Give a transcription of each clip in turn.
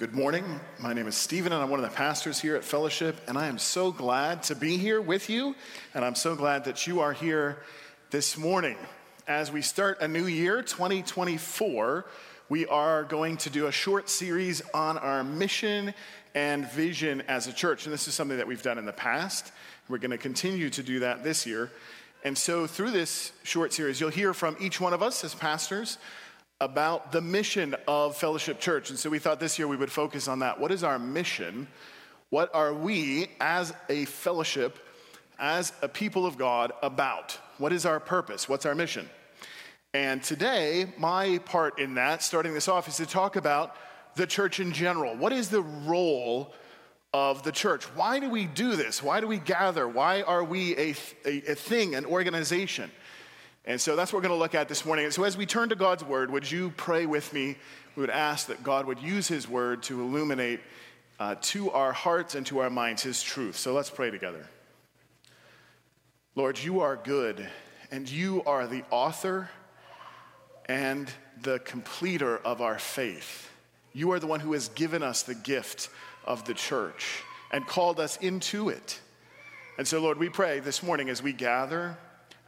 good morning. My name is Stephen, and I'm one of the pastors here at Fellowship, and I am so glad to be here with you, and I'm so glad that you are here this morning. As we start a new year, 2024, we are going to do a short series on our mission and vision as a church, and this is something that we've done in the past. We're going to continue to do that this year. And so, through this short series, you'll hear from each one of us as pastors about the mission of Fellowship Church. And so we thought this year we would focus on that. What is our mission? What are we as a fellowship, as a people of God, about? What is our purpose? What's our mission? And today, my part in that, starting this off, is to talk about the church in general. What is the role of the church? Why do we do this? Why do we gather? Why are we a, a, a thing, an organization? And so that's what we're going to look at this morning. And so as we turn to God's word, would you pray with me? We would ask that God would use his word to illuminate uh, to our hearts and to our minds his truth. So let's pray together. Lord, you are good, and you are the author and the completer of our faith. You are the one who has given us the gift of the church and called us into it. And so, Lord, we pray this morning as we gather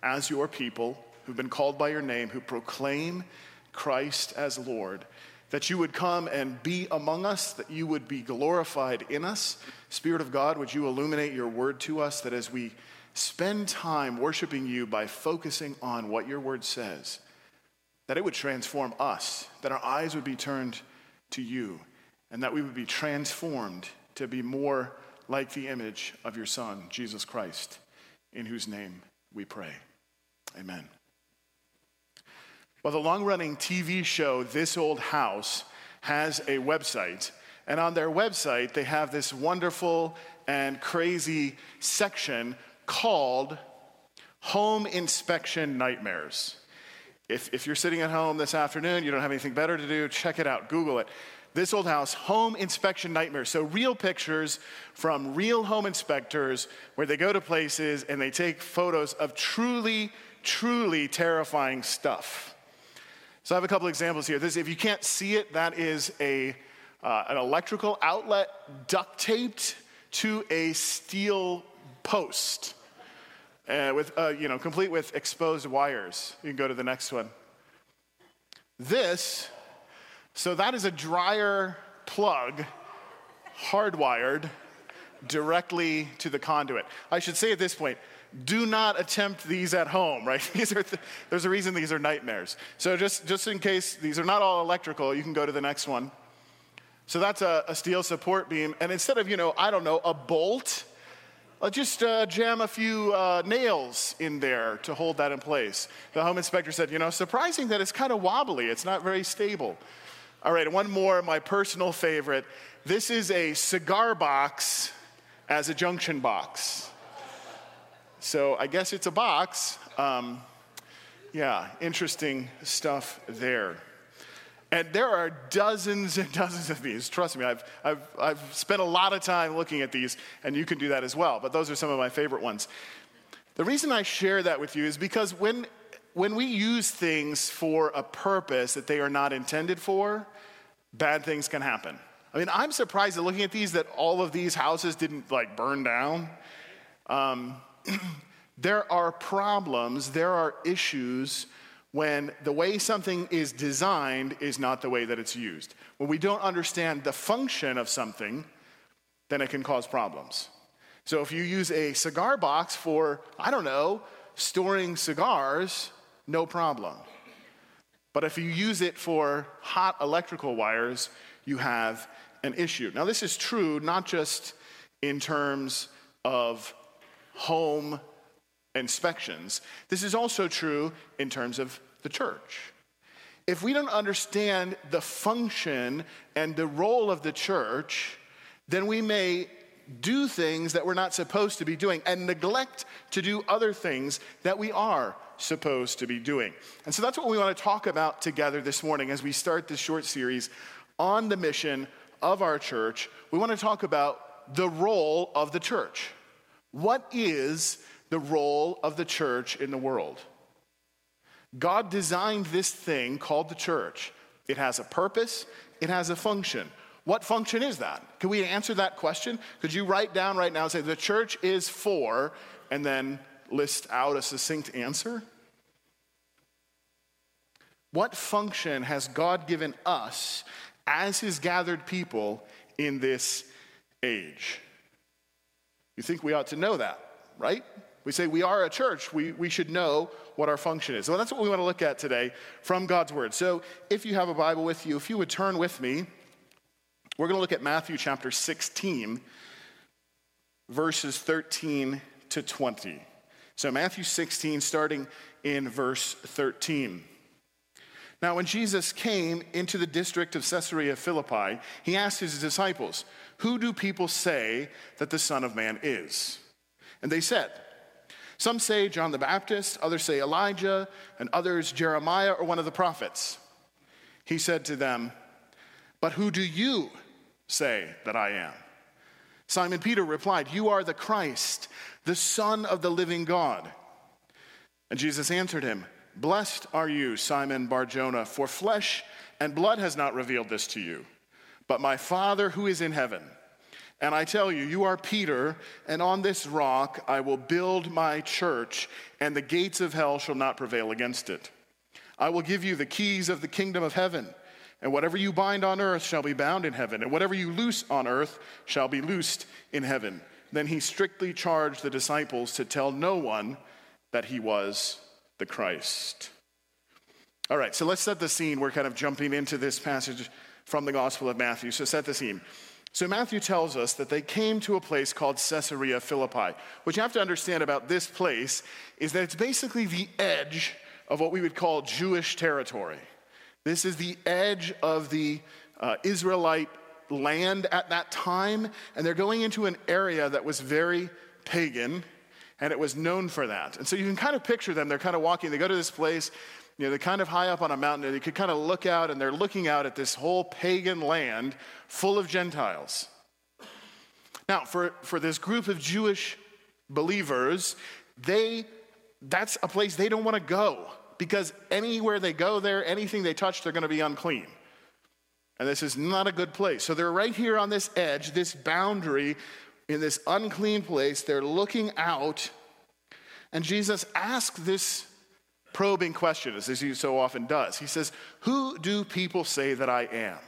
as your people who've been called by your name, who proclaim Christ as Lord, that you would come and be among us, that you would be glorified in us. Spirit of God, would you illuminate your word to us, that as we spend time worshiping you by focusing on what your word says, that it would transform us, that our eyes would be turned to you, and that we would be transformed to be more like the image of your Son, Jesus Christ, in whose name we pray. Amen. Well, the long running TV show This Old House has a website. And on their website, they have this wonderful and crazy section called Home Inspection Nightmares. If, if you're sitting at home this afternoon, you don't have anything better to do, check it out, Google it. This old house, home inspection nightmares. So, real pictures from real home inspectors where they go to places and they take photos of truly truly terrifying stuff. So I have a couple examples here. This, if you can't see it, that is a, uh, an electrical outlet duct taped to a steel post, uh, with, uh, you know, complete with exposed wires. You can go to the next one. This, so that is a dryer plug hardwired directly to the conduit. I should say at this point, do not attempt these at home, right? These are th- there's a reason these are nightmares. So just, just in case these are not all electrical, you can go to the next one. So that's a, a steel support beam. And instead of, you know, I don't know, a bolt, let's just uh, jam a few uh, nails in there to hold that in place. The home inspector said, you know, surprising that it's kind of wobbly. It's not very stable. All right, one more, my personal favorite. This is a cigar box as a junction box. So I guess it's a box. Um, yeah, interesting stuff there. And there are dozens and dozens of these. Trust me, I've, I've, I've spent a lot of time looking at these, and you can do that as well. But those are some of my favorite ones. The reason I share that with you is because when, when we use things for a purpose that they are not intended for, bad things can happen. I mean, I'm surprised at looking at these that all of these houses didn't like burn down. Um, there are problems, there are issues when the way something is designed is not the way that it's used. When we don't understand the function of something, then it can cause problems. So if you use a cigar box for, I don't know, storing cigars, no problem. But if you use it for hot electrical wires, you have an issue. Now, this is true not just in terms of home inspections. This is also true in terms of the church. If we don't understand the function and the role of the church, then we may do things that we're not supposed to be doing and neglect to do other things that we are supposed to be doing. And so that's what we want to talk about together this morning as we start this short series on the mission of our church. We want to talk about the role of the church. What is the role of the church in the world? God designed this thing called the church. It has a purpose, it has a function. What function is that? Can we answer that question? Could you write down right now and say, the church is for, and then list out a succinct answer? What function has God given us as his gathered people in this age? You think we ought to know that, right? We say we are a church, we, we should know what our function is. So that's what we want to look at today from God's Word. So if you have a Bible with you, if you would turn with me, we're going to look at Matthew chapter 16, verses 13 to 20. So Matthew 16, starting in verse 13. Now, when Jesus came into the district of Caesarea Philippi, he asked his disciples, Who do people say that the Son of Man is? And they said, Some say John the Baptist, others say Elijah, and others Jeremiah or one of the prophets. He said to them, But who do you say that I am? Simon Peter replied, You are the Christ, the Son of the living God. And Jesus answered him, Blessed are you, Simon Barjona, for flesh and blood has not revealed this to you, but my Father who is in heaven. And I tell you, you are Peter, and on this rock I will build my church, and the gates of hell shall not prevail against it. I will give you the keys of the kingdom of heaven, and whatever you bind on earth shall be bound in heaven, and whatever you loose on earth shall be loosed in heaven. Then he strictly charged the disciples to tell no one that he was the Christ. All right, so let's set the scene. We're kind of jumping into this passage from the Gospel of Matthew. So set the scene. So Matthew tells us that they came to a place called Caesarea Philippi. What you have to understand about this place is that it's basically the edge of what we would call Jewish territory. This is the edge of the uh, Israelite land at that time, and they're going into an area that was very pagan and it was known for that. And so you can kind of picture them. They're kind of walking, they go to this place, you know, they're kind of high up on a mountain, and you could kind of look out, and they're looking out at this whole pagan land full of Gentiles. Now, for, for this group of Jewish believers, they that's a place they don't want to go because anywhere they go there, anything they touch, they're going to be unclean. And this is not a good place. So they're right here on this edge, this boundary in this unclean place. They're looking out, and Jesus asks this probing question, as he so often does. He says, Who do people say that I am?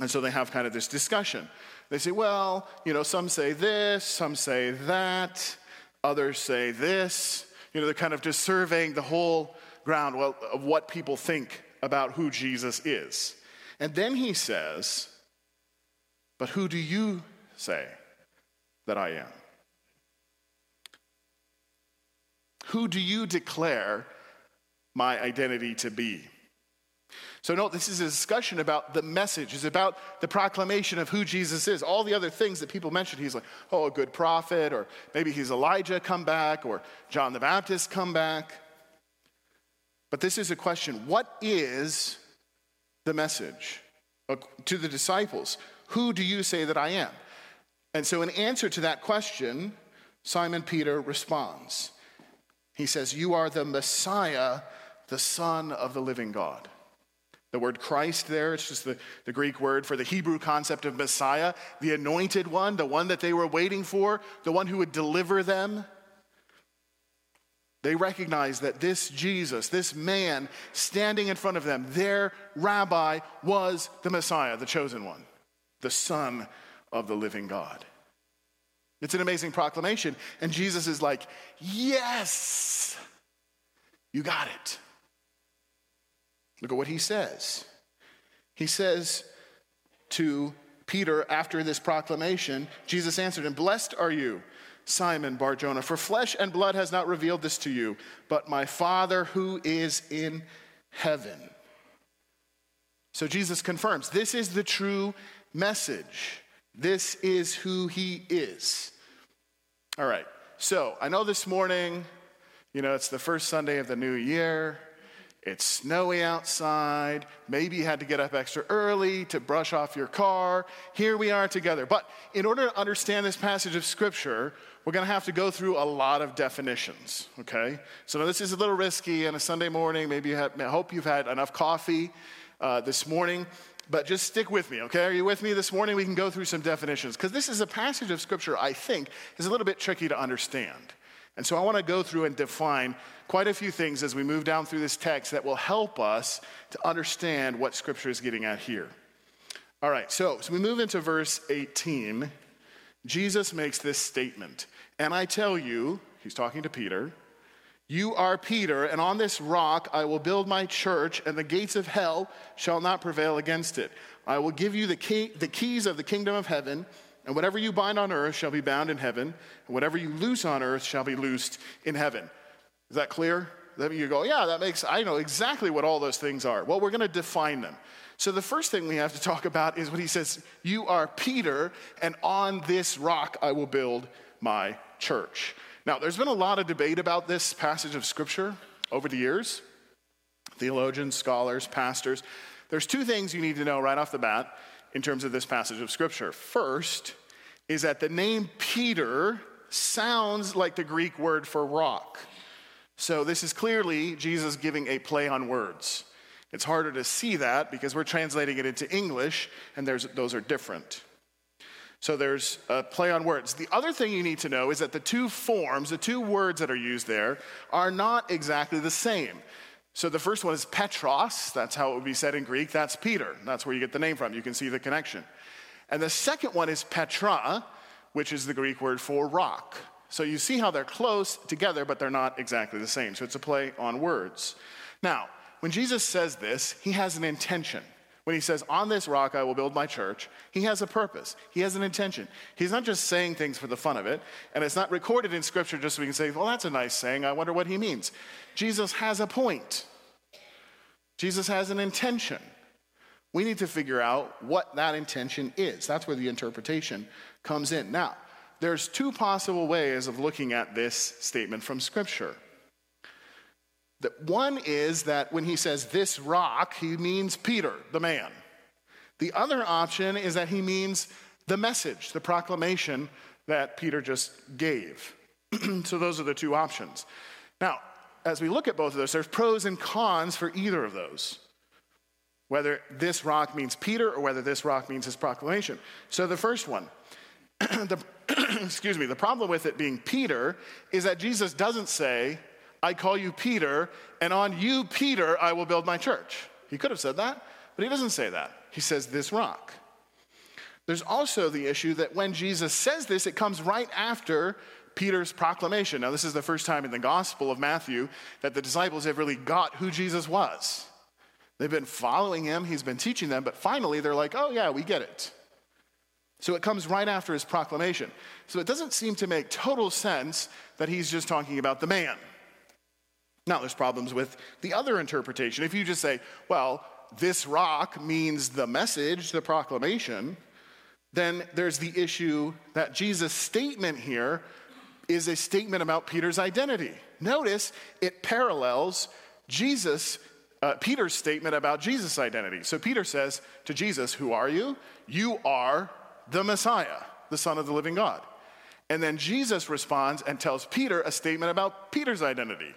And so they have kind of this discussion. They say, Well, you know, some say this, some say that, others say this. You know, they're kind of just surveying the whole ground of what people think about who Jesus is. And then he says, But who do you say that I am? Who do you declare my identity to be? So, note, this is a discussion about the message. It's about the proclamation of who Jesus is. All the other things that people mention, he's like, oh, a good prophet, or maybe he's Elijah come back, or John the Baptist come back. But this is a question what is the message uh, to the disciples? Who do you say that I am? And so, in answer to that question, Simon Peter responds. He says, You are the Messiah, the Son of the living God. The word Christ there, it's just the, the Greek word for the Hebrew concept of Messiah, the anointed one, the one that they were waiting for, the one who would deliver them. They recognize that this Jesus, this man standing in front of them, their rabbi, was the Messiah, the chosen one, the Son of the living God. It's an amazing proclamation. And Jesus is like, Yes, you got it. Look at what he says. He says to Peter after this proclamation, Jesus answered him, Blessed are you, Simon Barjona, for flesh and blood has not revealed this to you, but my Father who is in heaven. So Jesus confirms this is the true message. This is who he is. All right, so I know this morning, you know, it's the first Sunday of the new year. It's snowy outside. Maybe you had to get up extra early to brush off your car. Here we are together. But in order to understand this passage of Scripture, we're going to have to go through a lot of definitions, okay? So this is a little risky on a Sunday morning. Maybe you have, I hope you've had enough coffee uh, this morning. But just stick with me, okay? Are you with me this morning? We can go through some definitions because this is a passage of scripture I think is a little bit tricky to understand. And so I want to go through and define quite a few things as we move down through this text that will help us to understand what scripture is getting at here. All right, so, so we move into verse 18. Jesus makes this statement. And I tell you, he's talking to Peter, you are Peter, and on this rock I will build my church, and the gates of hell shall not prevail against it. I will give you the, key, the keys of the kingdom of heaven, and whatever you bind on earth shall be bound in heaven, and whatever you loose on earth shall be loosed in heaven. Is that clear? Then you go, yeah, that makes, I know exactly what all those things are. Well, we're going to define them. So the first thing we have to talk about is what he says, You are Peter, and on this rock I will build my church. Now, there's been a lot of debate about this passage of scripture over the years. Theologians, scholars, pastors. There's two things you need to know right off the bat in terms of this passage of scripture. First is that the name Peter sounds like the Greek word for rock. So this is clearly Jesus giving a play on words. It's harder to see that because we're translating it into English and those are different. So there's a play on words. The other thing you need to know is that the two forms, the two words that are used there, are not exactly the same. So the first one is Petros, that's how it would be said in Greek. That's Peter. That's where you get the name from. You can see the connection. And the second one is Petra, which is the Greek word for rock. So you see how they're close together, but they're not exactly the same. So it's a play on words. Now, when Jesus says this, he has an intention. When he says, On this rock I will build my church, he has a purpose. He has an intention. He's not just saying things for the fun of it, and it's not recorded in scripture just so we can say, Well, that's a nice saying. I wonder what he means. Jesus has a point, Jesus has an intention. We need to figure out what that intention is. That's where the interpretation comes in. Now, there's two possible ways of looking at this statement from scripture. That one is that when he says this rock, he means Peter, the man. The other option is that he means the message, the proclamation that Peter just gave. so those are the two options. Now, as we look at both of those, there's pros and cons for either of those. Whether this rock means Peter or whether this rock means his proclamation. So the first one, the, excuse me, the problem with it being Peter is that Jesus doesn't say, I call you Peter, and on you, Peter, I will build my church. He could have said that, but he doesn't say that. He says, This rock. There's also the issue that when Jesus says this, it comes right after Peter's proclamation. Now, this is the first time in the Gospel of Matthew that the disciples have really got who Jesus was. They've been following him, he's been teaching them, but finally they're like, oh, yeah, we get it. So it comes right after his proclamation. So it doesn't seem to make total sense that he's just talking about the man. Now, there's problems with the other interpretation. If you just say, well, this rock means the message, the proclamation, then there's the issue that Jesus' statement here is a statement about Peter's identity. Notice it parallels Jesus, uh, Peter's statement about Jesus' identity. So Peter says to Jesus, Who are you? You are the Messiah, the Son of the living God. And then Jesus responds and tells Peter a statement about Peter's identity.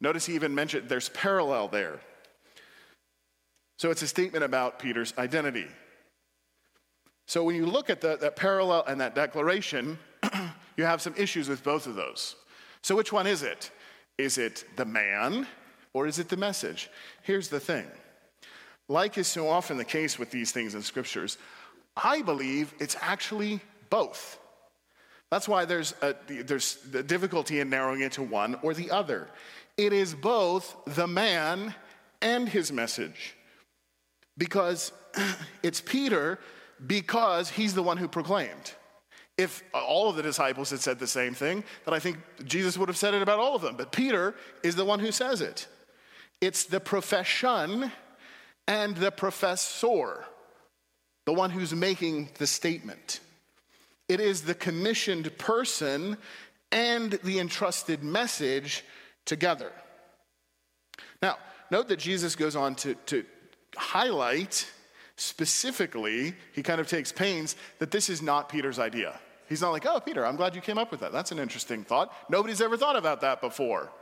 Notice he even mentioned there's parallel there. So it's a statement about Peter's identity. So when you look at the, that parallel and that declaration, you have some issues with both of those. So which one is it? Is it the man or is it the message? Here's the thing. Like is so often the case with these things in scriptures, I believe it's actually both. That's why there's a, there's the difficulty in narrowing it to one or the other. It is both the man and his message. Because it's Peter, because he's the one who proclaimed. If all of the disciples had said the same thing, then I think Jesus would have said it about all of them. But Peter is the one who says it. It's the profession and the professor, the one who's making the statement. It is the commissioned person and the entrusted message together. Now, note that Jesus goes on to, to highlight specifically, he kind of takes pains that this is not Peter's idea. He's not like, oh, Peter, I'm glad you came up with that. That's an interesting thought. Nobody's ever thought about that before.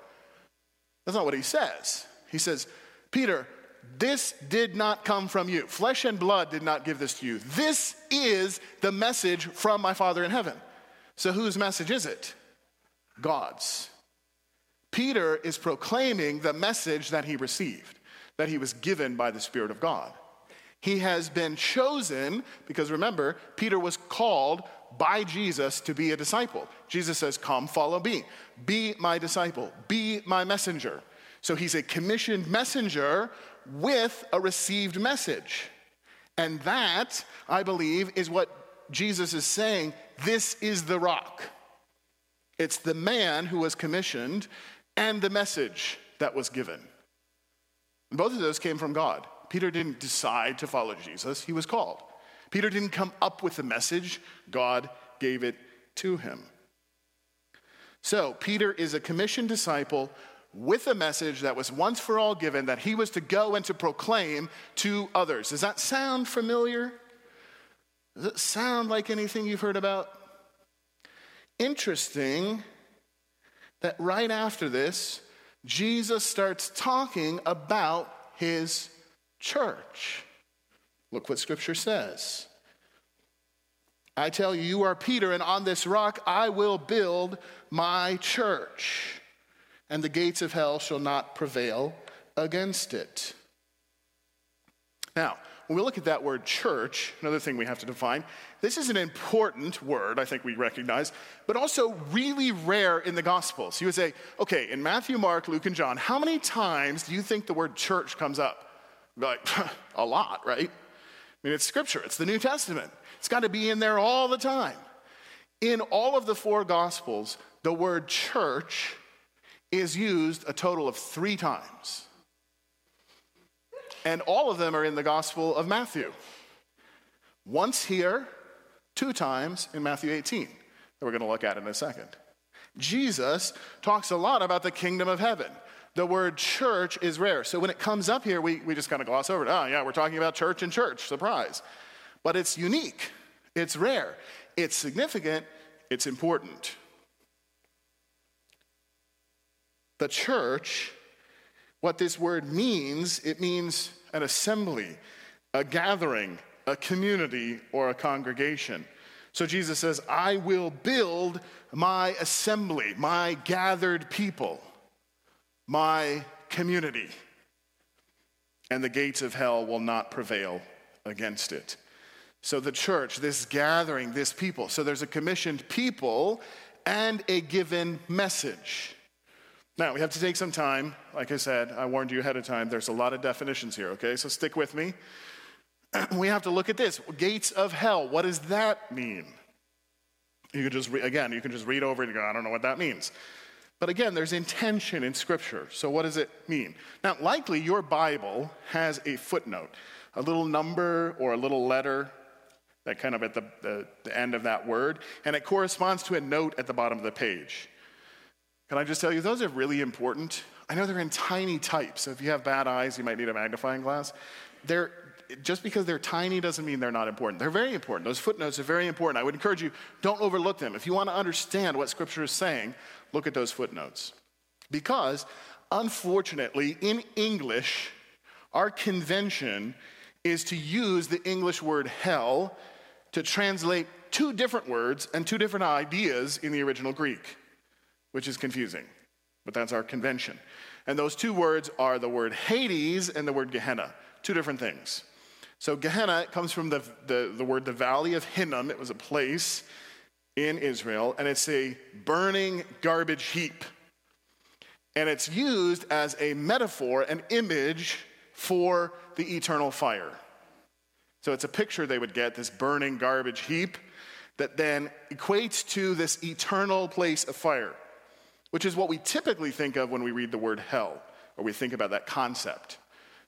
That's not what he says. He says, Peter, This did not come from you. Flesh and blood did not give this to you. This is the message from my Father in heaven. So, whose message is it? God's. Peter is proclaiming the message that he received, that he was given by the Spirit of God. He has been chosen because remember, Peter was called by Jesus to be a disciple. Jesus says, Come, follow me. Be my disciple. Be my messenger. So he's a commissioned messenger with a received message. And that, I believe, is what Jesus is saying. This is the rock. It's the man who was commissioned and the message that was given. And both of those came from God. Peter didn't decide to follow Jesus, he was called. Peter didn't come up with the message, God gave it to him. So, Peter is a commissioned disciple with a message that was once for all given that he was to go and to proclaim to others. Does that sound familiar? Does it sound like anything you've heard about? Interesting that right after this, Jesus starts talking about his church. Look what scripture says. I tell you, you are Peter, and on this rock I will build my church, and the gates of hell shall not prevail against it. Now, when we look at that word church, another thing we have to define, this is an important word, I think we recognize, but also really rare in the Gospels. You would say, okay, in Matthew, Mark, Luke, and John, how many times do you think the word church comes up? Like, a lot, right? I mean, it's scripture, it's the New Testament. It's got to be in there all the time. In all of the four Gospels, the word church is used a total of three times. And all of them are in the Gospel of Matthew. Once here, two times in Matthew 18, that we're going to look at in a second. Jesus talks a lot about the kingdom of heaven. The word church is rare. So when it comes up here, we, we just kind of gloss over it. Oh, yeah, we're talking about church and church. Surprise. But it's unique, it's rare, it's significant, it's important. The church what this word means it means an assembly, a gathering, a community, or a congregation. So Jesus says, I will build my assembly, my gathered people, my community, and the gates of hell will not prevail against it. So the church, this gathering, this people, so there's a commissioned people and a given message. Now, we have to take some time. Like I said, I warned you ahead of time. There's a lot of definitions here, okay? So stick with me. we have to look at this. Gates of hell, what does that mean? You could just, re- again, you can just read over it and go, I don't know what that means. But again, there's intention in Scripture. So what does it mean? Now, likely your Bible has a footnote, a little number or a little letter that kind of at the, the, the end of that word, and it corresponds to a note at the bottom of the page. Can I just tell you, those are really important. I know they're in tiny type, so if you have bad eyes, you might need a magnifying glass. They're, just because they're tiny doesn't mean they're not important. They're very important. Those footnotes are very important. I would encourage you, don't overlook them. If you want to understand what Scripture is saying, look at those footnotes. Because, unfortunately, in English, our convention is to use the English word hell to translate two different words and two different ideas in the original Greek which is confusing, but that's our convention. And those two words are the word Hades and the word Gehenna, two different things. So Gehenna comes from the, the, the word the Valley of Hinnom. It was a place in Israel, and it's a burning garbage heap. And it's used as a metaphor, an image for the eternal fire. So it's a picture they would get, this burning garbage heap, that then equates to this eternal place of fire which is what we typically think of when we read the word hell, or we think about that concept.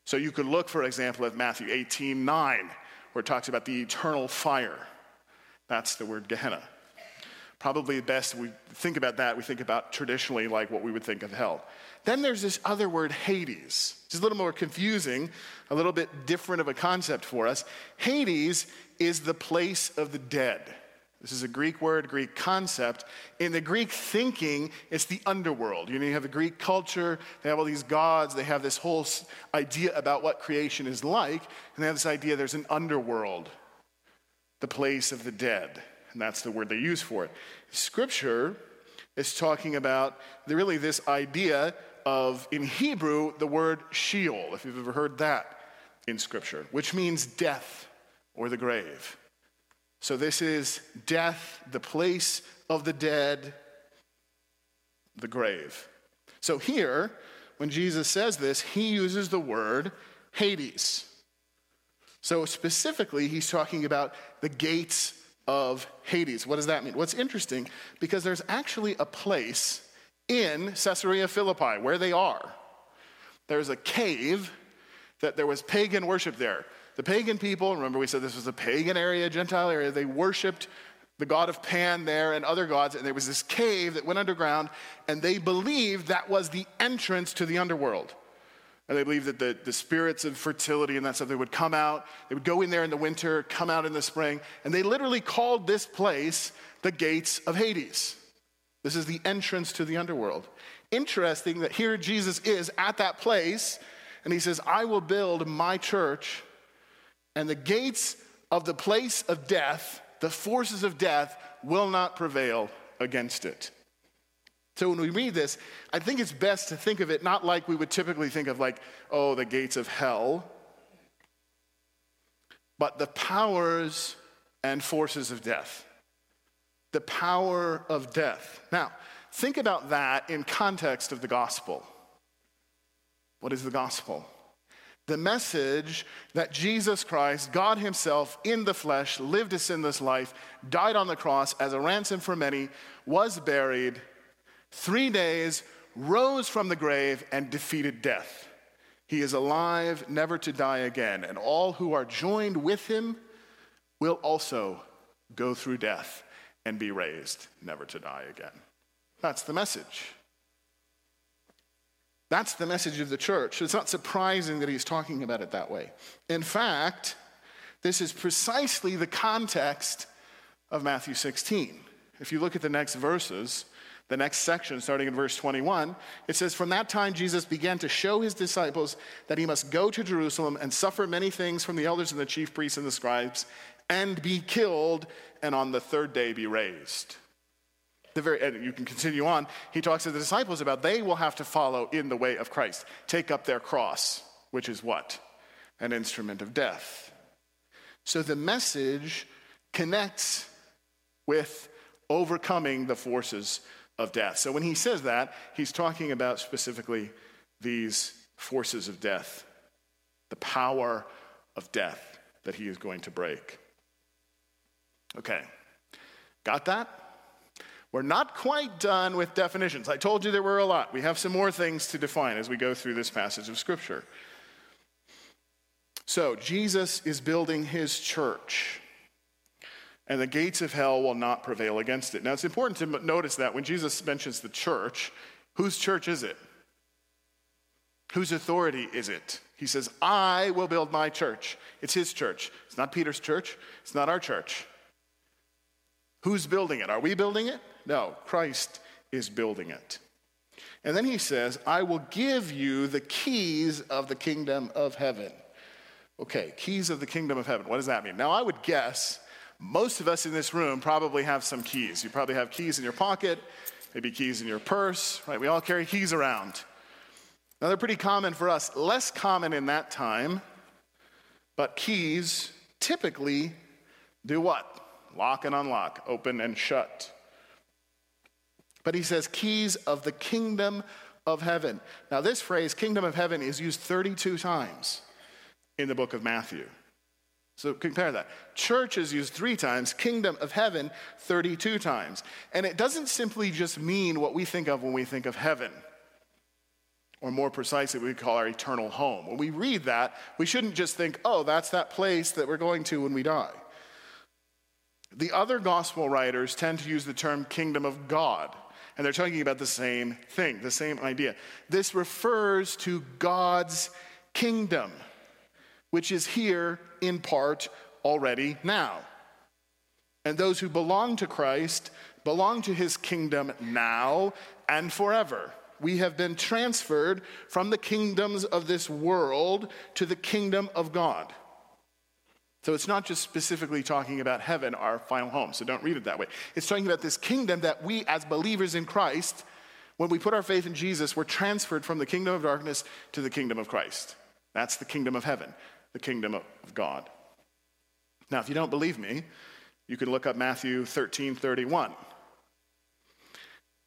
So you could look, for example, at Matthew 18 9, where it talks about the eternal fire. That's the word Gehenna. Probably the best we think about that, we think about traditionally like what we would think of hell. Then there's this other word, Hades. It's a little more confusing, a little bit different of a concept for us. Hades is the place of the dead. This is a Greek word, Greek concept. In the Greek thinking, it's the underworld. You know, you have the Greek culture, they have all these gods, they have this whole idea about what creation is like, and they have this idea there's an underworld, the place of the dead. And that's the word they use for it. Scripture is talking about really this idea of, in Hebrew, the word Sheol, if you've ever heard that in Scripture, which means death or the grave. So this is death, the place of the dead, the grave. So here, when Jesus says this, he uses the word Hades. So specifically, he's talking about the gates of Hades. What does that mean? What's interesting, because there's actually a place in Caesarea Philippi where they are. There's a cave that there was pagan worship there. The pagan people, remember we said this was a pagan area, Gentile area, they worshiped the god of Pan there and other gods, and there was this cave that went underground, and they believed that was the entrance to the underworld. And they believed that the, the spirits of fertility and that stuff, they would come out, they would go in there in the winter, come out in the spring, and they literally called this place the gates of Hades. This is the entrance to the underworld. Interesting that here Jesus is at that place, and he says, I will build my church and the gates of the place of death, the forces of death, will not prevail against it. So when we read this, I think it's best to think of it not like we would typically think of, like, oh, the gates of hell, but the powers and forces of death. The power of death. Now, think about that in context of the gospel. What is the gospel? The message that Jesus Christ, God Himself in the flesh, lived a sinless life, died on the cross as a ransom for many, was buried, three days, rose from the grave, and defeated death. He is alive, never to die again, and all who are joined with Him will also go through death and be raised, never to die again. That's the message. That's the message of the church. It's not surprising that he's talking about it that way. In fact, this is precisely the context of Matthew 16. If you look at the next verses, the next section, starting in verse 21, it says, From that time Jesus began to show his disciples that he must go to Jerusalem and suffer many things from the elders and the chief priests and the scribes, and be killed, and on the third day be raised the very you can continue on he talks to the disciples about they will have to follow in the way of christ. Take up their cross which is what? An instrument of death. So the message connects with overcoming the forces of death. So when he says that he's talking about specifically these forces of death the power of death that he is going to break. Okay got that we're not quite done with definitions. I told you there were a lot. We have some more things to define as we go through this passage of Scripture. So, Jesus is building his church, and the gates of hell will not prevail against it. Now, it's important to notice that when Jesus mentions the church, whose church is it? Whose authority is it? He says, I will build my church. It's his church. It's not Peter's church. It's not our church. Who's building it? Are we building it? No, Christ is building it. And then he says, I will give you the keys of the kingdom of heaven. Okay, keys of the kingdom of heaven. What does that mean? Now, I would guess most of us in this room probably have some keys. You probably have keys in your pocket, maybe keys in your purse, right? We all carry keys around. Now, they're pretty common for us, less common in that time, but keys typically do what? Lock and unlock, open and shut. But he says, keys of the kingdom of heaven. Now, this phrase, kingdom of heaven, is used 32 times in the book of Matthew. So compare that. Church is used three times, kingdom of heaven 32 times. And it doesn't simply just mean what we think of when we think of heaven, or more precisely, we call our eternal home. When we read that, we shouldn't just think, oh, that's that place that we're going to when we die. The other gospel writers tend to use the term kingdom of God and they're talking about the same thing, the same idea. This refers to God's kingdom, which is here in part already now. And those who belong to Christ belong to his kingdom now and forever. We have been transferred from the kingdoms of this world to the kingdom of God. So it's not just specifically talking about heaven, our final home. So don't read it that way. It's talking about this kingdom that we, as believers in Christ, when we put our faith in Jesus, we're transferred from the kingdom of darkness to the kingdom of Christ. That's the kingdom of heaven, the kingdom of God. Now, if you don't believe me, you can look up Matthew 13 31.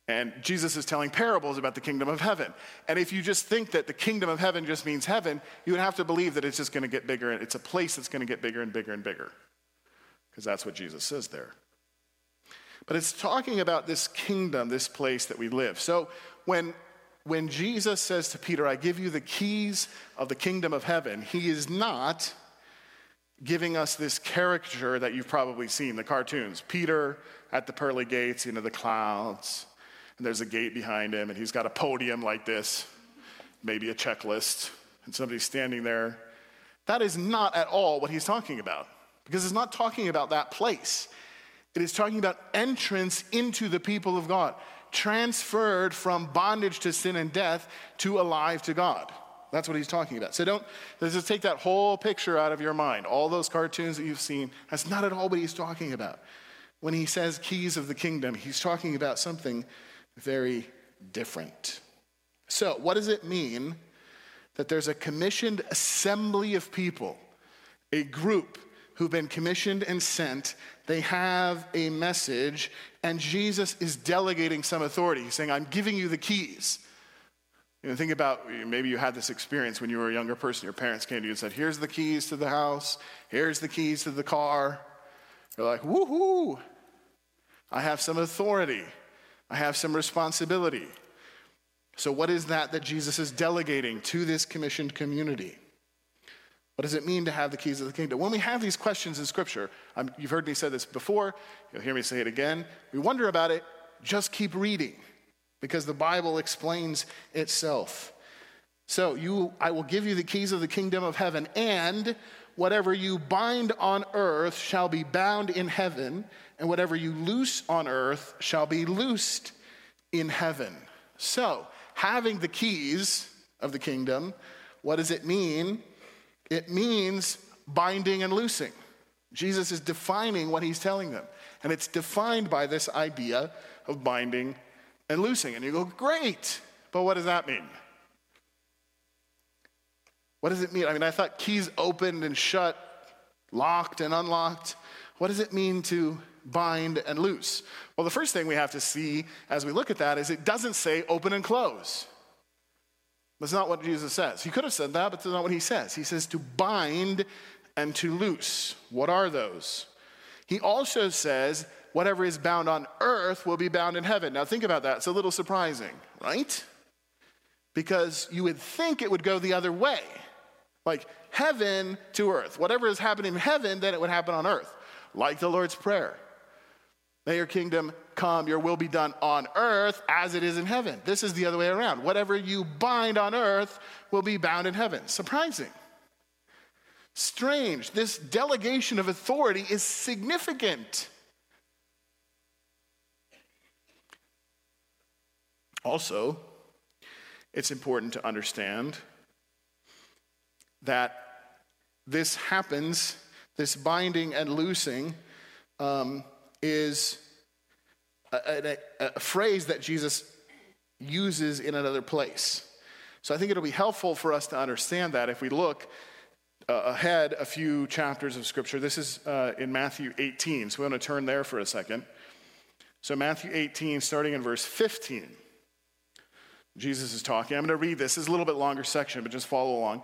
And Jesus is telling parables about the kingdom of heaven. And if you just think that the kingdom of heaven just means heaven, you would have to believe that it's just going to get bigger. and It's a place that's going to get bigger and bigger and bigger. Because that's what Jesus says there. But it's talking about this kingdom, this place that we live. So when, when Jesus says to Peter, I give you the keys of the kingdom of heaven, he is not giving us this caricature that you've probably seen, the cartoons. Peter at the pearly gates, into the clouds and there's a gate behind him, and he's got a podium like this, maybe a checklist, and somebody's standing there. That is not at all what he's talking about, because it's not talking about that place. It is talking about entrance into the people of God, transferred from bondage to sin and death to alive to God. That's what he's talking about. So don't just take that whole picture out of your mind. All those cartoons that you've seen, that's not at all what he's talking about. When he says keys of the kingdom, he's talking about something very different. So, what does it mean that there's a commissioned assembly of people, a group who've been commissioned and sent? They have a message, and Jesus is delegating some authority. He's saying, I'm giving you the keys. You know, think about maybe you had this experience when you were a younger person. Your parents came to you and said, Here's the keys to the house, here's the keys to the car. You're like, Woohoo! I have some authority. I have some responsibility. So, what is that that Jesus is delegating to this commissioned community? What does it mean to have the keys of the kingdom? When we have these questions in Scripture, um, you've heard me say this before, you'll hear me say it again. We wonder about it, just keep reading because the Bible explains itself. So, you, I will give you the keys of the kingdom of heaven, and whatever you bind on earth shall be bound in heaven, and whatever you loose on earth shall be loosed in heaven. So, having the keys of the kingdom, what does it mean? It means binding and loosing. Jesus is defining what he's telling them. And it's defined by this idea of binding and loosing. And you go, great, but what does that mean? What does it mean? I mean, I thought keys opened and shut, locked and unlocked. What does it mean to bind, and loose. Well, the first thing we have to see as we look at that is it doesn't say open and close. That's not what Jesus says. He could have said that, but that's not what he says. He says to bind and to loose. What are those? He also says whatever is bound on earth will be bound in heaven. Now, think about that. It's a little surprising, right? Because you would think it would go the other way like heaven to earth. Whatever is happening in heaven, then it would happen on earth, like the Lord's Prayer. May your kingdom come, your will be done on earth as it is in heaven. This is the other way around. Whatever you bind on earth will be bound in heaven. Surprising. Strange. This delegation of authority is significant. Also, it's important to understand that this happens, this binding and loosing. Um, is a, a, a phrase that Jesus uses in another place. So I think it'll be helpful for us to understand that if we look uh, ahead a few chapters of Scripture. This is uh, in Matthew 18, so we want to turn there for a second. So, Matthew 18, starting in verse 15, Jesus is talking. I'm going to read this. Is a little bit longer section, but just follow along.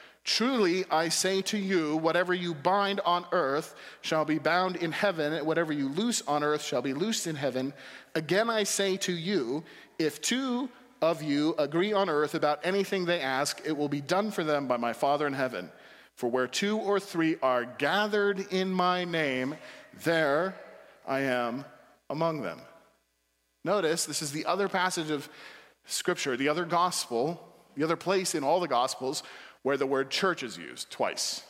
Truly, I say to you, whatever you bind on earth shall be bound in heaven, and whatever you loose on earth shall be loosed in heaven. Again, I say to you, if two of you agree on earth about anything they ask, it will be done for them by my Father in heaven. For where two or three are gathered in my name, there I am among them. Notice this is the other passage of Scripture, the other gospel, the other place in all the gospels where the word church is used twice.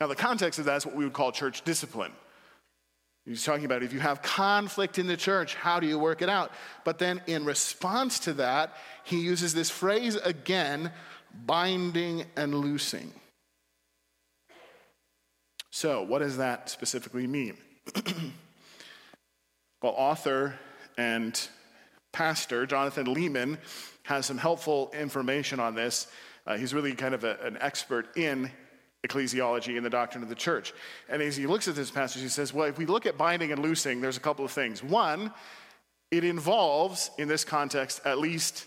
Now, the context of that is what we would call church discipline. He's talking about if you have conflict in the church, how do you work it out? But then in response to that, he uses this phrase again binding and loosing. So, what does that specifically mean? well, author and pastor Jonathan Leeman has some helpful information on this uh, he's really kind of a, an expert in ecclesiology and the doctrine of the church. And as he looks at this passage, he says, well, if we look at binding and loosing, there's a couple of things. One, it involves, in this context, at least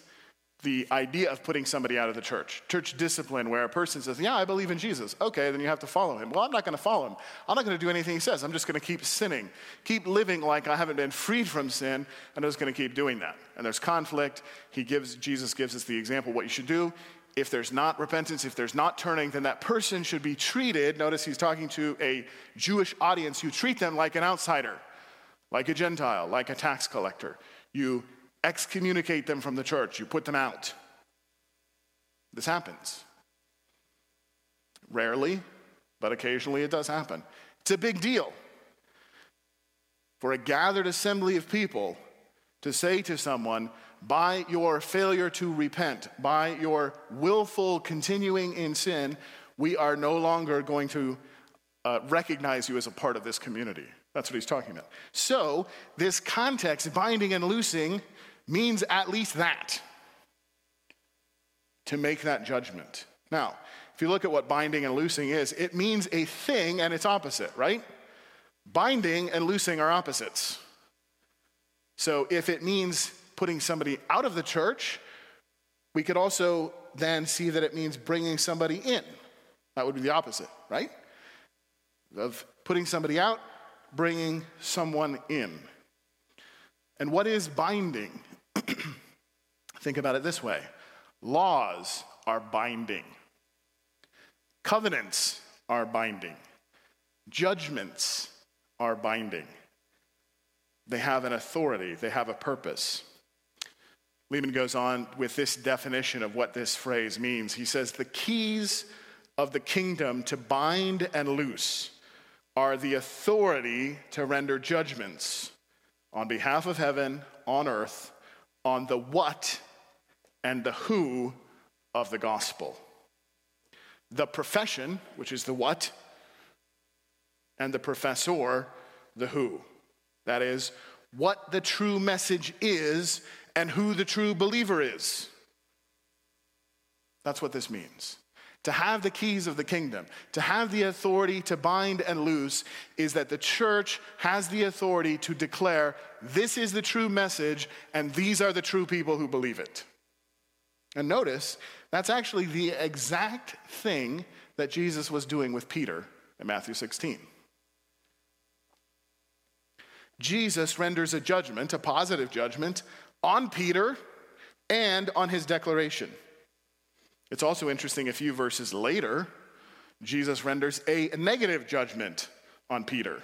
the idea of putting somebody out of the church. Church discipline, where a person says, Yeah, I believe in Jesus. Okay, then you have to follow him. Well, I'm not going to follow him. I'm not going to do anything he says. I'm just going to keep sinning, keep living like I haven't been freed from sin, and I'm just going to keep doing that. And there's conflict. He gives, Jesus gives us the example what you should do if there's not repentance, if there's not turning, then that person should be treated. Notice he's talking to a Jewish audience. You treat them like an outsider, like a Gentile, like a tax collector. You excommunicate them from the church, you put them out. This happens. Rarely, but occasionally it does happen. It's a big deal for a gathered assembly of people to say to someone, by your failure to repent, by your willful continuing in sin, we are no longer going to uh, recognize you as a part of this community. That's what he's talking about. So, this context, binding and loosing, means at least that to make that judgment. Now, if you look at what binding and loosing is, it means a thing and its opposite, right? Binding and loosing are opposites. So, if it means putting somebody out of the church, we could also then see that it means bringing somebody in. That would be the opposite, right? Of putting somebody out, bringing someone in. And what is binding? Think about it this way laws are binding, covenants are binding, judgments are binding. They have an authority, they have a purpose. Leeman goes on with this definition of what this phrase means. He says, The keys of the kingdom to bind and loose are the authority to render judgments on behalf of heaven, on earth, on the what and the who of the gospel. The profession, which is the what, and the professor, the who. That is, what the true message is and who the true believer is. That's what this means. To have the keys of the kingdom, to have the authority to bind and loose, is that the church has the authority to declare this is the true message and these are the true people who believe it. And notice, that's actually the exact thing that Jesus was doing with Peter in Matthew 16. Jesus renders a judgment, a positive judgment, on Peter and on his declaration. It's also interesting a few verses later, Jesus renders a negative judgment on Peter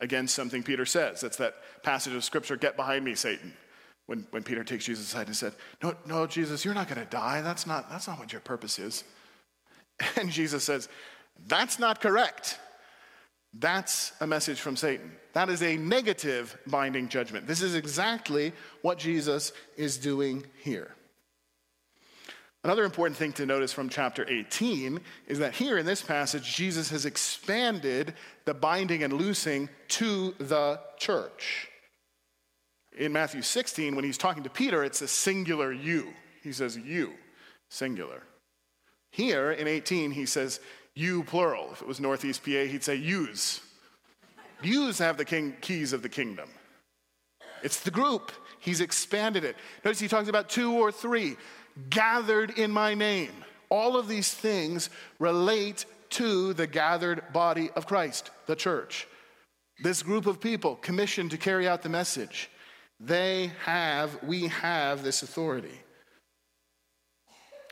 against something Peter says. That's that passage of scripture, get behind me, Satan. When, when Peter takes Jesus aside and said, No, no, Jesus, you're not going to die. That's not, that's not what your purpose is. And Jesus says, That's not correct. That's a message from Satan. That is a negative binding judgment. This is exactly what Jesus is doing here. Another important thing to notice from chapter 18 is that here in this passage, Jesus has expanded the binding and loosing to the church. In Matthew 16, when he's talking to Peter, it's a singular you. He says, You, singular. Here in 18, he says, you plural. If it was Northeast PA, he'd say use. Use have the king, keys of the kingdom. It's the group. He's expanded it. Notice he talks about two or three gathered in my name. All of these things relate to the gathered body of Christ, the church. This group of people commissioned to carry out the message. They have, we have this authority.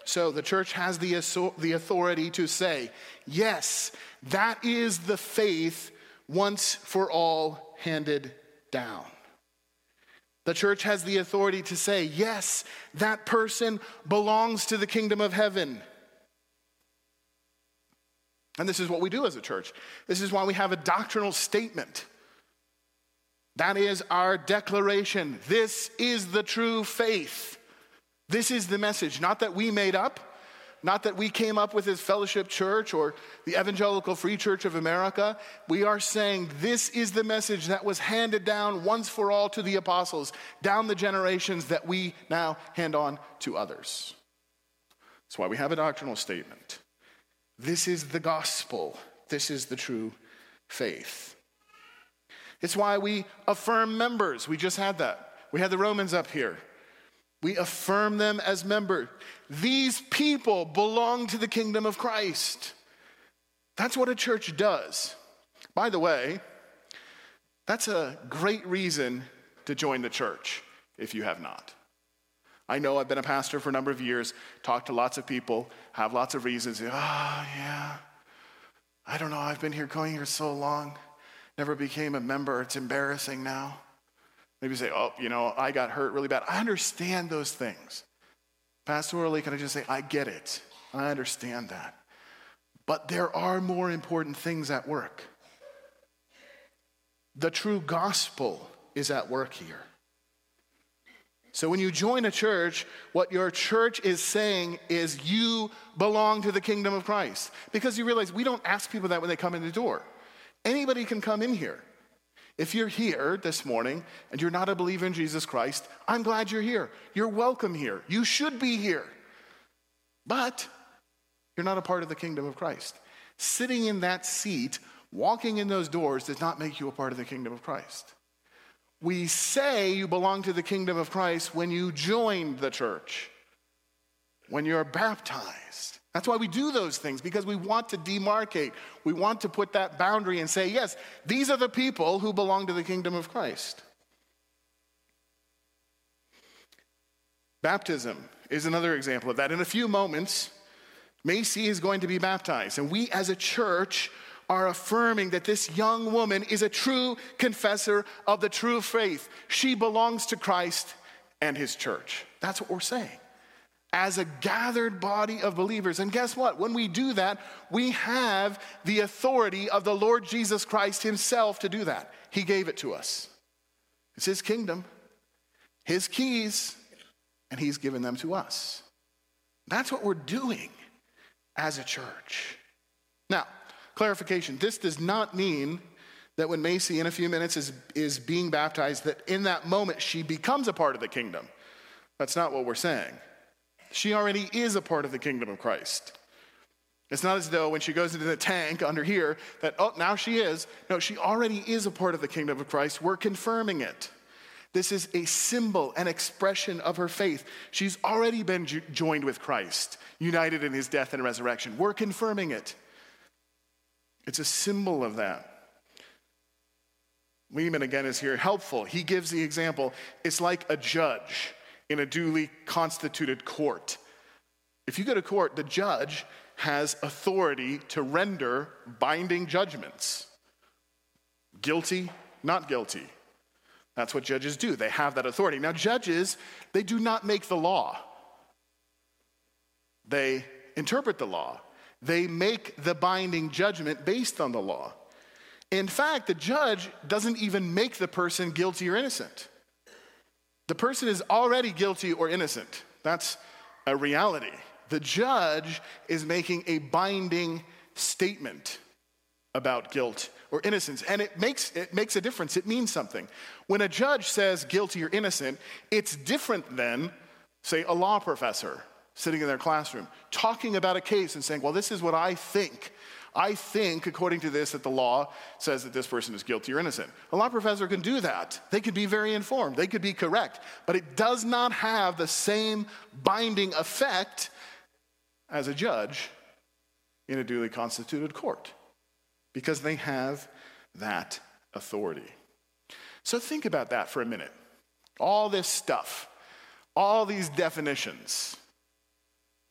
So the church has the, the authority to say, yes, that is the faith once for all handed down. The church has the authority to say, yes, that person belongs to the kingdom of heaven. And this is what we do as a church. This is why we have a doctrinal statement. That is our declaration. This is the true faith. This is the message, not that we made up, not that we came up with as Fellowship Church or the Evangelical Free Church of America. We are saying this is the message that was handed down once for all to the apostles, down the generations that we now hand on to others. That's why we have a doctrinal statement. This is the gospel. This is the true faith. It's why we affirm members. We just had that. We had the Romans up here. We affirm them as members. These people belong to the kingdom of Christ. That's what a church does. By the way, that's a great reason to join the church if you have not. I know I've been a pastor for a number of years, talked to lots of people, have lots of reasons. Oh, yeah. I don't know, I've been here going here so long never became a member. It's embarrassing now. Maybe say, oh, you know, I got hurt really bad. I understand those things. Pastorally, can I just say, I get it. I understand that. But there are more important things at work. The true gospel is at work here. So when you join a church, what your church is saying is you belong to the kingdom of Christ. Because you realize we don't ask people that when they come in the door. Anybody can come in here. If you're here this morning and you're not a believer in Jesus Christ, I'm glad you're here. You're welcome here. You should be here. But you're not a part of the kingdom of Christ. Sitting in that seat, walking in those doors, does not make you a part of the kingdom of Christ. We say you belong to the kingdom of Christ when you join the church, when you're baptized. That's why we do those things, because we want to demarcate. We want to put that boundary and say, yes, these are the people who belong to the kingdom of Christ. Baptism is another example of that. In a few moments, Macy is going to be baptized, and we as a church are affirming that this young woman is a true confessor of the true faith. She belongs to Christ and his church. That's what we're saying as a gathered body of believers. And guess what? When we do that, we have the authority of the Lord Jesus Christ Himself to do that. He gave it to us. It's His kingdom, His keys, and He's given them to us. That's what we're doing as a church. Now, clarification this does not mean that when Macy in a few minutes is, is being baptized, that in that moment she becomes a part of the kingdom. That's not what we're saying. She already is a part of the kingdom of Christ. It's not as though when she goes into the tank under here that, oh, now she is. No, she already is a part of the kingdom of Christ. We're confirming it. This is a symbol, an expression of her faith. She's already been jo- joined with Christ, united in his death and resurrection. We're confirming it. It's a symbol of that. Leeman again is here helpful. He gives the example it's like a judge in a duly constituted court. If you go to court, the judge has authority to render binding judgments guilty, not guilty. That's what judges do. They have that authority. Now, judges, they do not make the law, they interpret the law, they make the binding judgment based on the law. In fact, the judge doesn't even make the person guilty or innocent. The person is already guilty or innocent. That's a reality. The judge is making a binding statement about guilt or innocence. And it makes, it makes a difference. It means something. When a judge says guilty or innocent, it's different than, say, a law professor sitting in their classroom talking about a case and saying, well, this is what I think. I think, according to this, that the law says that this person is guilty or innocent. A law professor can do that. They could be very informed, they could be correct, but it does not have the same binding effect as a judge in a duly constituted court because they have that authority. So think about that for a minute. All this stuff, all these definitions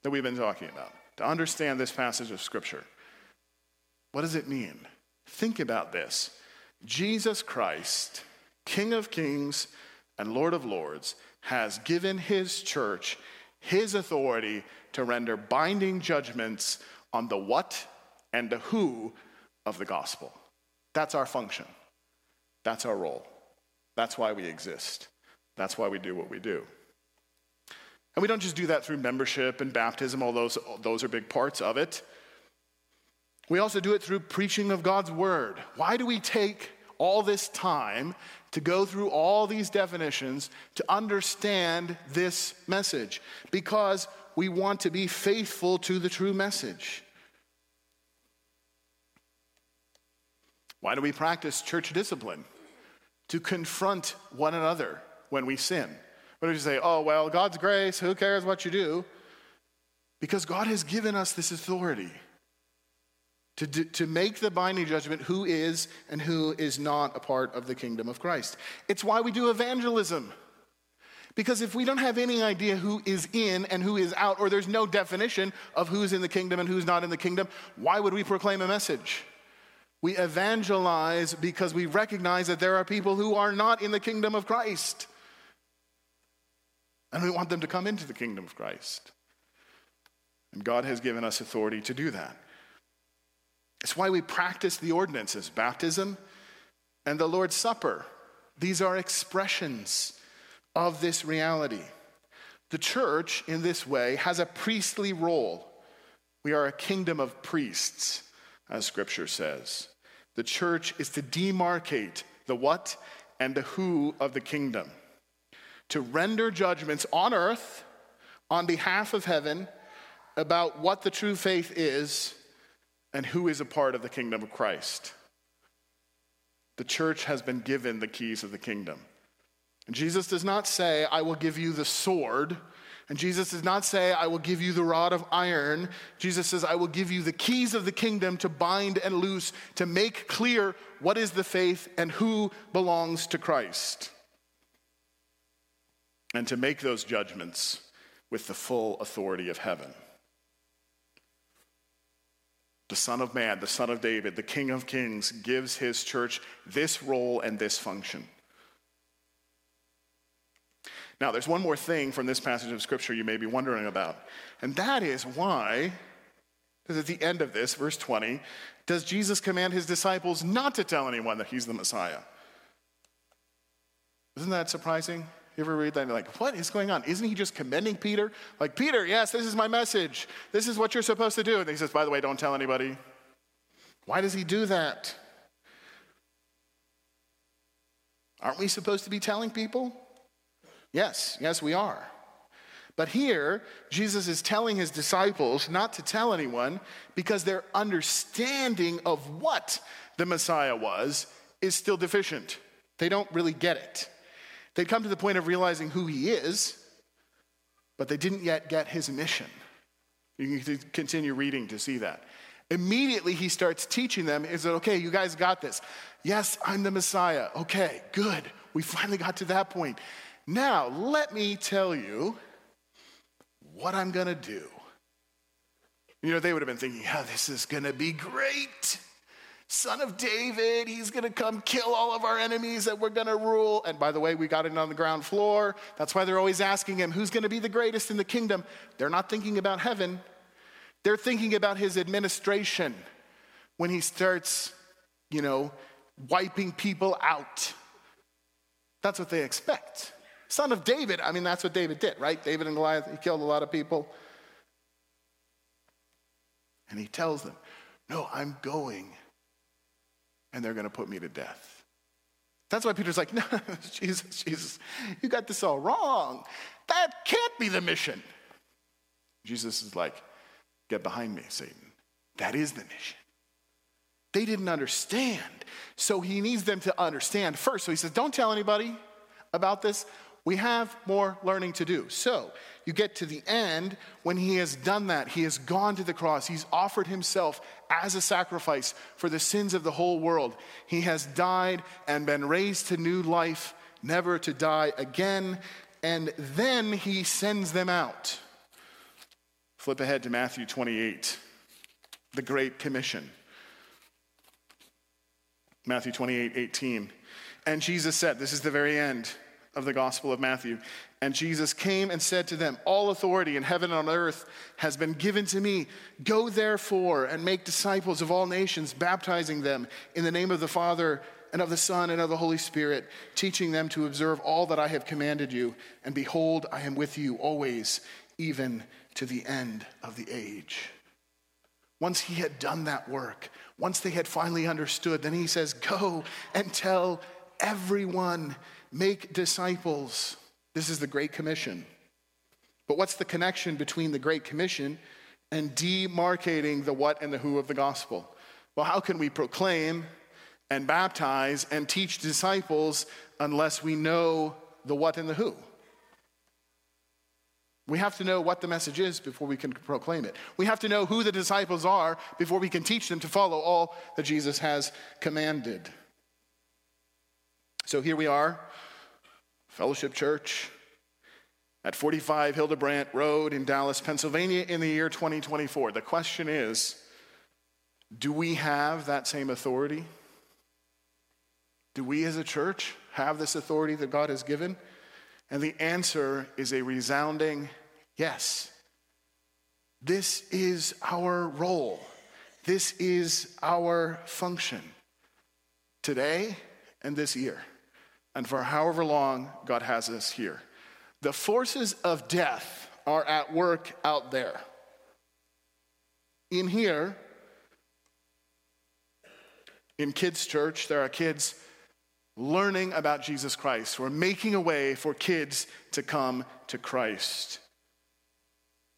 that we've been talking about to understand this passage of Scripture. What does it mean? Think about this. Jesus Christ, King of Kings and Lord of Lords, has given his church his authority to render binding judgments on the what and the who of the gospel. That's our function. That's our role. That's why we exist. That's why we do what we do. And we don't just do that through membership and baptism, although those, those are big parts of it. We also do it through preaching of God's word. Why do we take all this time to go through all these definitions to understand this message? Because we want to be faithful to the true message. Why do we practice church discipline? To confront one another when we sin. What do you say? Oh, well, God's grace, who cares what you do? Because God has given us this authority to, do, to make the binding judgment who is and who is not a part of the kingdom of Christ. It's why we do evangelism. Because if we don't have any idea who is in and who is out, or there's no definition of who's in the kingdom and who's not in the kingdom, why would we proclaim a message? We evangelize because we recognize that there are people who are not in the kingdom of Christ. And we want them to come into the kingdom of Christ. And God has given us authority to do that. It's why we practice the ordinances baptism and the Lord's Supper. These are expressions of this reality. The church, in this way, has a priestly role. We are a kingdom of priests, as scripture says. The church is to demarcate the what and the who of the kingdom, to render judgments on earth on behalf of heaven about what the true faith is and who is a part of the kingdom of Christ. The church has been given the keys of the kingdom. And Jesus does not say, I will give you the sword. And Jesus does not say, I will give you the rod of iron. Jesus says, I will give you the keys of the kingdom to bind and loose, to make clear what is the faith and who belongs to Christ. And to make those judgments with the full authority of heaven the Son of Man, the Son of David, the King of Kings, gives his church this role and this function. Now, there's one more thing from this passage of Scripture you may be wondering about, and that is why, because at the end of this, verse 20, does Jesus command his disciples not to tell anyone that he's the Messiah? Isn't that surprising? You ever read that and you're like, what is going on? Isn't he just commending Peter? Like, Peter, yes, this is my message. This is what you're supposed to do. And he says, by the way, don't tell anybody. Why does he do that? Aren't we supposed to be telling people? Yes, yes, we are. But here, Jesus is telling his disciples not to tell anyone because their understanding of what the Messiah was is still deficient. They don't really get it. They'd come to the point of realizing who he is, but they didn't yet get his mission. You can continue reading to see that. Immediately, he starts teaching them is that, okay, you guys got this. Yes, I'm the Messiah. Okay, good. We finally got to that point. Now, let me tell you what I'm going to do. You know, they would have been thinking, yeah, this is going to be great son of David. He's going to come kill all of our enemies that we're going to rule. And by the way, we got it on the ground floor. That's why they're always asking him, who's going to be the greatest in the kingdom? They're not thinking about heaven, they're thinking about his administration when he starts, you know, wiping people out. That's what they expect. Son of David, I mean, that's what David did, right? David and Goliath, he killed a lot of people. And he tells them, No, I'm going and they're going to put me to death. That's why Peter's like, no, Jesus, Jesus, you got this all wrong. That can't be the mission. Jesus is like, get behind me, Satan. That is the mission. They didn't understand. So he needs them to understand first. So he says, don't tell anybody about this. We have more learning to do. So, you get to the end when he has done that. He has gone to the cross. He's offered himself as a sacrifice for the sins of the whole world. He has died and been raised to new life, never to die again. And then he sends them out. Flip ahead to Matthew 28, the Great Commission. Matthew 28, 18. And Jesus said, This is the very end of the Gospel of Matthew. And Jesus came and said to them, All authority in heaven and on earth has been given to me. Go therefore and make disciples of all nations, baptizing them in the name of the Father and of the Son and of the Holy Spirit, teaching them to observe all that I have commanded you. And behold, I am with you always, even to the end of the age. Once he had done that work, once they had finally understood, then he says, Go and tell everyone make disciples. This is the Great Commission. But what's the connection between the Great Commission and demarcating the what and the who of the gospel? Well, how can we proclaim and baptize and teach disciples unless we know the what and the who? We have to know what the message is before we can proclaim it. We have to know who the disciples are before we can teach them to follow all that Jesus has commanded. So here we are, Fellowship Church at 45 Hildebrandt Road in Dallas, Pennsylvania in the year 2024. The question is do we have that same authority? Do we as a church have this authority that God has given? And the answer is a resounding yes. This is our role. This is our function today and this year and for however long God has us here. The forces of death are at work out there. In here, in kids' church, there are kids learning about Jesus Christ. We're making a way for kids to come to Christ.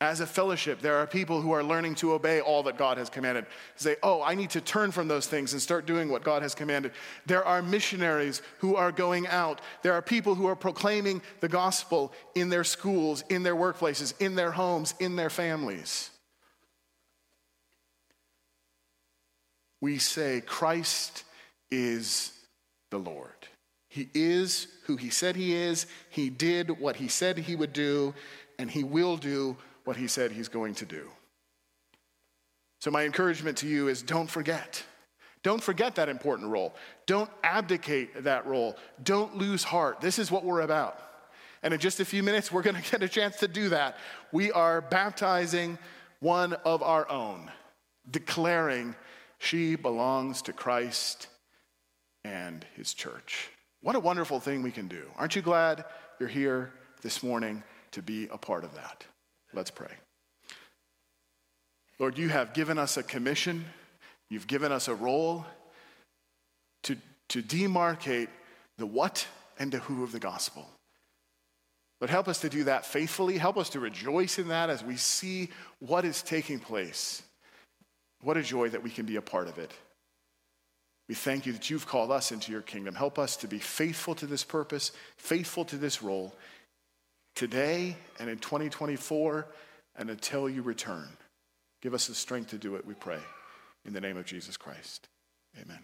As a fellowship, there are people who are learning to obey all that God has commanded. Say, oh, I need to turn from those things and start doing what God has commanded. There are missionaries who are going out. There are people who are proclaiming the gospel in their schools, in their workplaces, in their homes, in their families. We say, Christ is the Lord. He is who he said he is. He did what he said he would do, and he will do what he said he's going to do. So, my encouragement to you is don't forget. Don't forget that important role. Don't abdicate that role. Don't lose heart. This is what we're about. And in just a few minutes, we're going to get a chance to do that. We are baptizing one of our own, declaring she belongs to Christ and his church. What a wonderful thing we can do. Aren't you glad you're here this morning to be a part of that? Let's pray. Lord, you have given us a commission, you've given us a role to, to demarcate the what and the who of the gospel. But help us to do that faithfully. Help us to rejoice in that as we see what is taking place. What a joy that we can be a part of it. We thank you that you've called us into your kingdom. Help us to be faithful to this purpose, faithful to this role today and in 2024 and until you return. Give us the strength to do it, we pray. In the name of Jesus Christ. Amen.